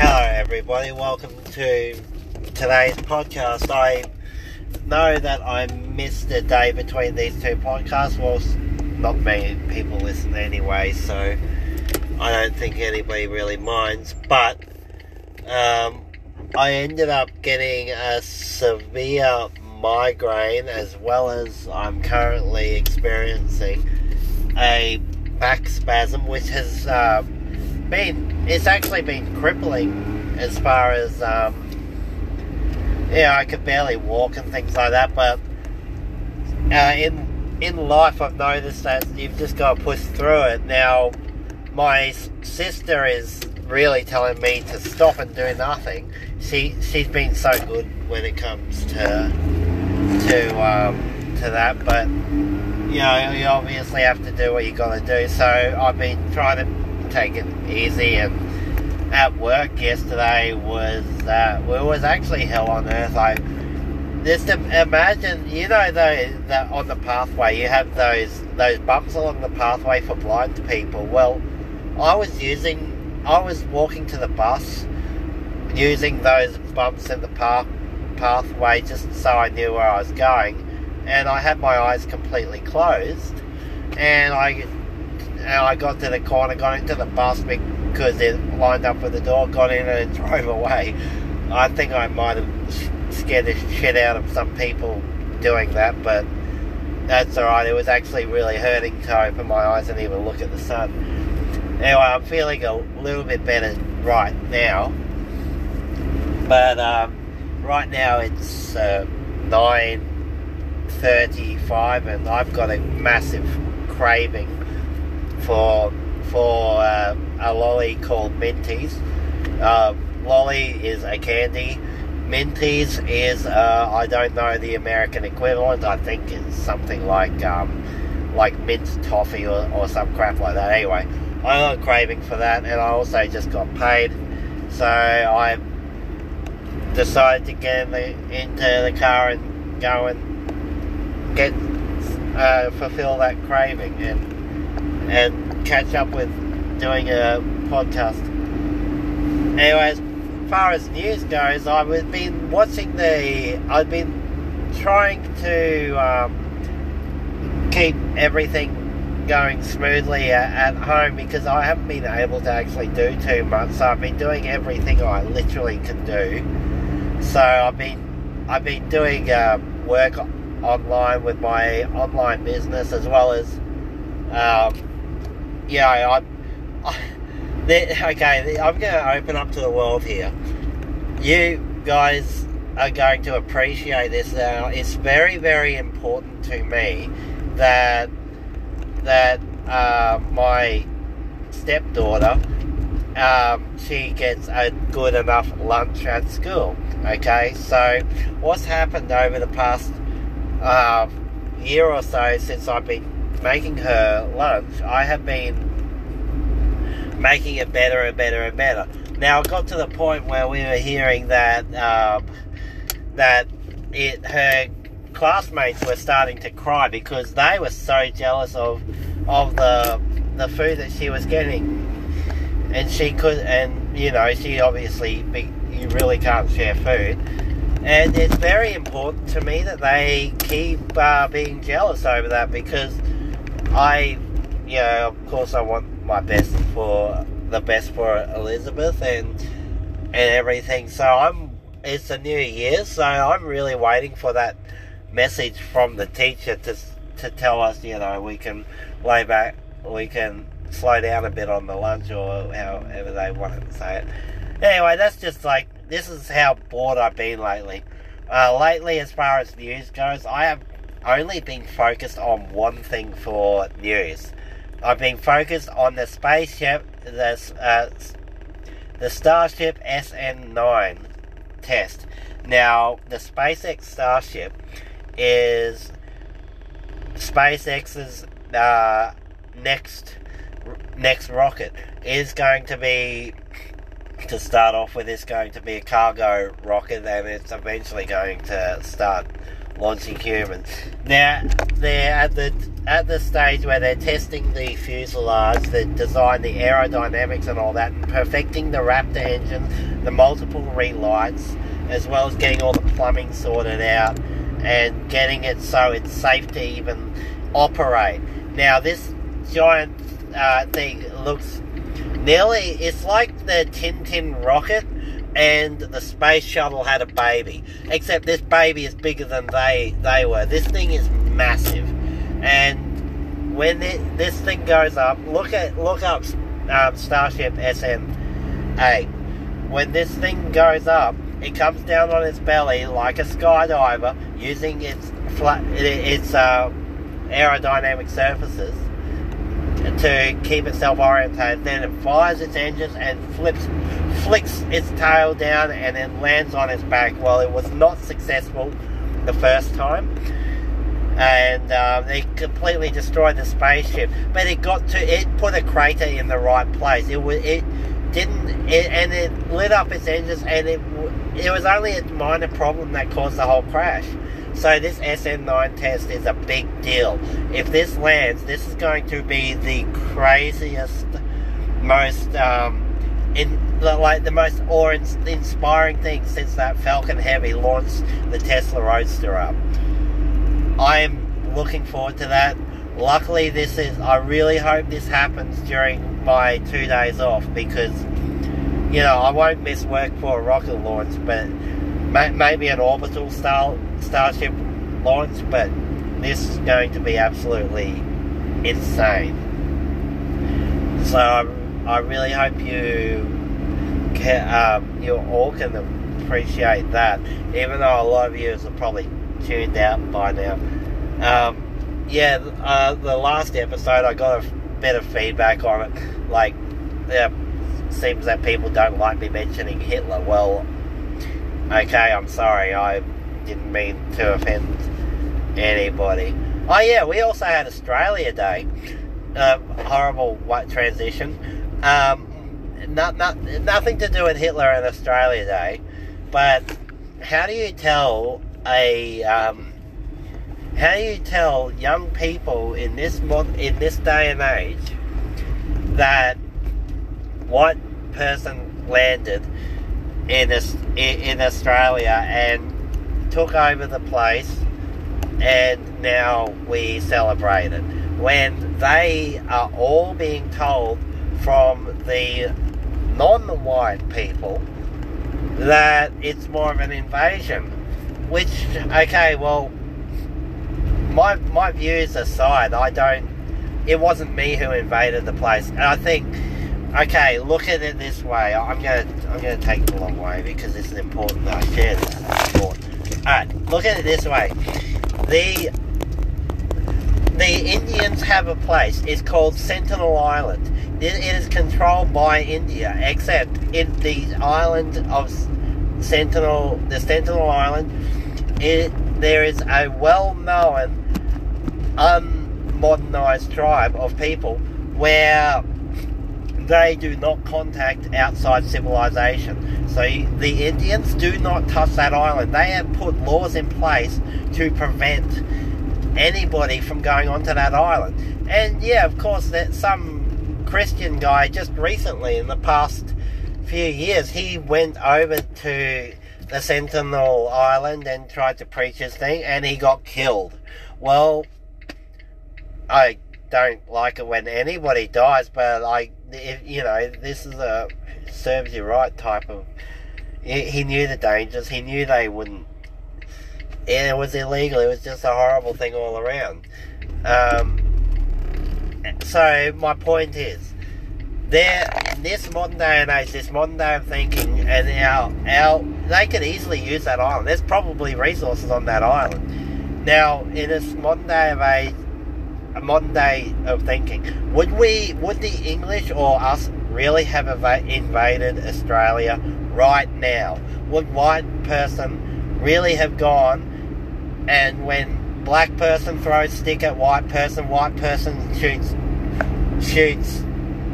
Hello, everybody. Welcome to today's podcast. I know that I missed a day between these two podcasts. Well, not many people listen anyway, so I don't think anybody really minds. But um, I ended up getting a severe migraine as well as I'm currently experiencing a back spasm, which has uh, been it's actually been crippling as far as um, yeah I could barely walk and things like that. But uh, in in life, I've noticed that you've just got to push through it. Now, my sister is really telling me to stop and do nothing. She she's been so good when it comes to to um, to that, but you know, you obviously have to do what you got to do. So I've been trying to take it easy. And at work yesterday was uh, well, it was actually hell on earth. I just imagine, you know, though that on the pathway you have those those bumps along the pathway for blind people. Well, I was using, I was walking to the bus using those bumps in the path pathway just so I knew where I was going and I had my eyes completely closed. And I, and I got to the corner, got into the bus because it lined up with the door, got in and drove away. I think I might have scared the shit out of some people doing that, but that's alright. It was actually really hurting to open my eyes and even look at the sun. Anyway, I'm feeling a little bit better right now. But um, right now it's uh, 9 35 and I've got a massive craving for for uh, a lolly called Minties. Uh, lolly is a candy. Minties is uh, I don't know the American equivalent. I think it's something like um, like mint toffee or, or some crap like that. Anyway, I got a craving for that, and I also just got paid, so I decided to get in the, into the car and go and get uh, fulfill that craving and and catch up with doing a podcast. Anyway, as far as news goes, I've been watching the. I've been trying to um, keep everything going smoothly at, home because I haven't been able to actually do too much. So I've been doing everything I literally can do. So I've been I've been doing uh, work online with my online business as well as, um, yeah, I, I, okay, I'm going to open up to the world here. You guys are going to appreciate this now. It's very, very important to me that that uh, my stepdaughter um, she gets a good enough lunch at school. Okay, so what's happened over the past uh, year or so since I've been making her lunch, I have been making it better and better and better. Now it got to the point where we were hearing that um, that it her classmates were starting to cry because they were so jealous of of the the food that she was getting, and she could and you know she obviously be, you really can't share food and it's very important to me that they keep uh, being jealous over that because I, you know, of course, I want my best for the best for Elizabeth and and everything. So I'm. It's a new year, so I'm really waiting for that message from the teacher to to tell us, you know, we can lay back, we can slow down a bit on the lunch or however they want to say it. Anyway, that's just like this is how bored I've been lately. Uh, lately, as far as news goes, I have only been focused on one thing for news. I've been focused on the spaceship, the, uh, the Starship SN9 test. Now, the SpaceX Starship is SpaceX's uh, next next rocket is going to be to start off with, It's going to be a cargo rocket, and it's eventually going to start launching humans. Now they're at the at the stage where they're testing the fuselage, the design, the aerodynamics, and all that, and perfecting the Raptor engine, the multiple relights, as well as getting all the plumbing sorted out and getting it so it's safe to even operate. Now this giant uh, thing looks nearly it's like the Tintin rocket and the space shuttle had a baby. Except this baby is bigger than they they were. This thing is massive, and when it, this thing goes up, look at look up um, Starship eight. When this thing goes up, it comes down on its belly like a skydiver, using its flat its uh, aerodynamic surfaces to keep itself orientated. Then it fires its engines and flips, flicks its tail down and then lands on its back. Well, it was not successful the first time, and um, it completely destroyed the spaceship. But it got to it put a crater in the right place. It was it didn't it, and it lit up its engines and it it was only a minor problem that caused the whole crash. So this SN9 test is a big deal. If this lands, this is going to be the craziest, most um, in like the most awe-inspiring thing since that Falcon Heavy launched the Tesla Roadster up. I am looking forward to that. Luckily, this is. I really hope this happens during my two days off because you know I won't miss work for a rocket launch, but maybe an orbital style Starship launch, but this is going to be absolutely insane. So I, I really hope you can, um, you all can appreciate that, even though a lot of you are probably tuned out by now. Um, yeah, uh, the last episode I got a bit of feedback on it. Like, yeah, seems that people don't like me mentioning Hitler. Well, okay, I'm sorry. I didn't mean to offend anybody. Oh yeah, we also had Australia Day. Uh, horrible white transition. Um, not, not, nothing to do with Hitler and Australia Day, but how do you tell a um, how do you tell young people in this mod, in this day and age that white person landed in in Australia and took over the place and now we celebrate it. When they are all being told from the non white people that it's more of an invasion. Which, okay, well, my, my views aside, I don't. It wasn't me who invaded the place. And I think, okay, look at it this way. I'm gonna I'm gonna take the long way because this is important that I share this. Alright, look at it this way. The the Indians have a place. It's called Sentinel Island. It, is controlled by India, except in the island of Sentinel, the Sentinel Island, it, there is a well-known, unmodernized tribe of people where they do not contact outside civilization. So the Indians do not touch that island. They have put laws in place to prevent anybody from going onto that island. And yeah, of course, that some Christian guy just recently, in the past few years, he went over to the Sentinel Island and tried to preach his thing, and he got killed. Well, I don't like it when anybody dies, but I if, you know, this is a serves you right type of. He, knew the dangers. He knew they wouldn't. It was illegal. It was just a horrible thing all around. Um, so my point is, there, in this modern day and age, this modern day of thinking, and our our they could easily use that island. There's probably resources on that island. Now, in this modern day of age, a modern day of thinking. Would we, would the English or us really have invaded Australia right now? Would white person really have gone and when black person throws stick at white person, white person shoots shoots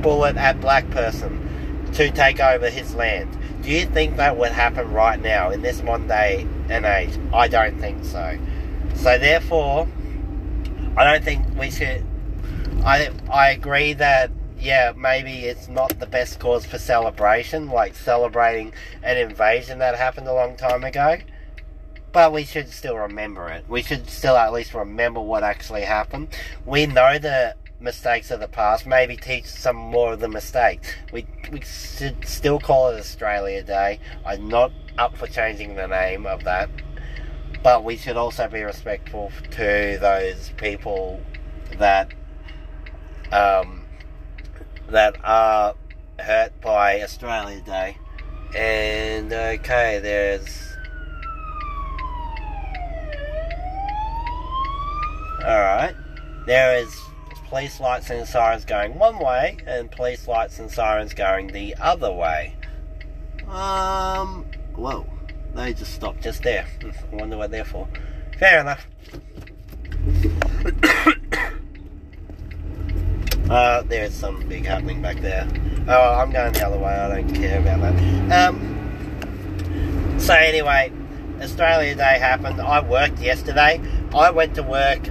bullet at black person to take over his land? Do you think that would happen right now in this modern day and age? I don't think so. So therefore, I don't think we should. I I agree that yeah, maybe it's not the best cause for celebration, like celebrating an invasion that happened a long time ago. But we should still remember it. We should still at least remember what actually happened. We know the mistakes of the past. Maybe teach some more of the mistakes. We we should still call it Australia Day. I'm not up for changing the name of that. But we should also be respectful to those people that um, that are hurt by Australia Day. And okay, there's. Alright. There is police lights and sirens going one way, and police lights and sirens going the other way. Um. Whoa. They just stopped just there. I wonder what they're for. Fair enough. Uh, there's something big happening back there. Oh, I'm going the other way. I don't care about that. Um, so anyway, Australia Day happened. I worked yesterday. I went to work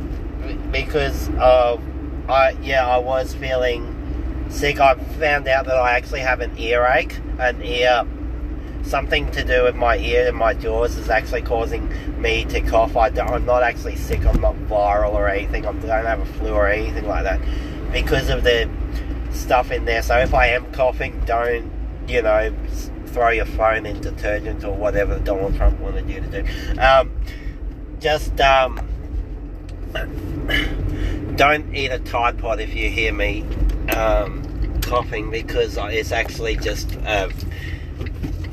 because of, I yeah, I was feeling sick. I found out that I actually have an earache, an ear, something to do with my ear and my jaws is actually causing me to cough. I am not actually sick. I'm not viral or anything. I don't have a flu or anything like that because of the stuff in there. So if I am coughing, don't, you know, throw your phone in detergent or whatever Donald Trump wanted you to do. Um, just um, don't eat a Tide Pod if you hear me um, coughing because it's actually just uh,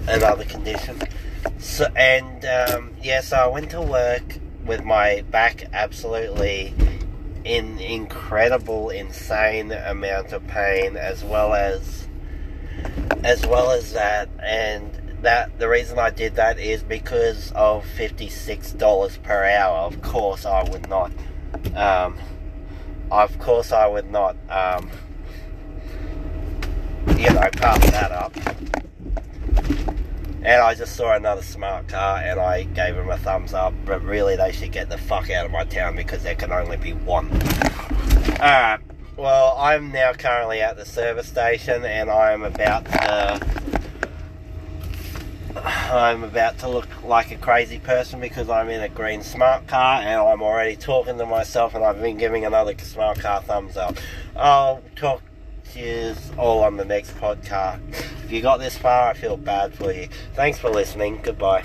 another condition. So and um, yeah, so I went to work with my back absolutely in incredible, insane amount of pain, as well as as well as that, and that the reason I did that is because of fifty six dollars per hour. Of course, I would not. Um, of course, I would not. Um, you know, pass that up. And I just saw another smart car and I gave them a thumbs up. But really, they should get the fuck out of my town because there can only be one. Alright, well, I'm now currently at the service station and I'm about to. I'm about to look like a crazy person because I'm in a green smart car and I'm already talking to myself and I've been giving another smart car thumbs up. I'll talk to you all on the next podcast. If you got this far, I feel bad for you. Thanks for listening. Goodbye.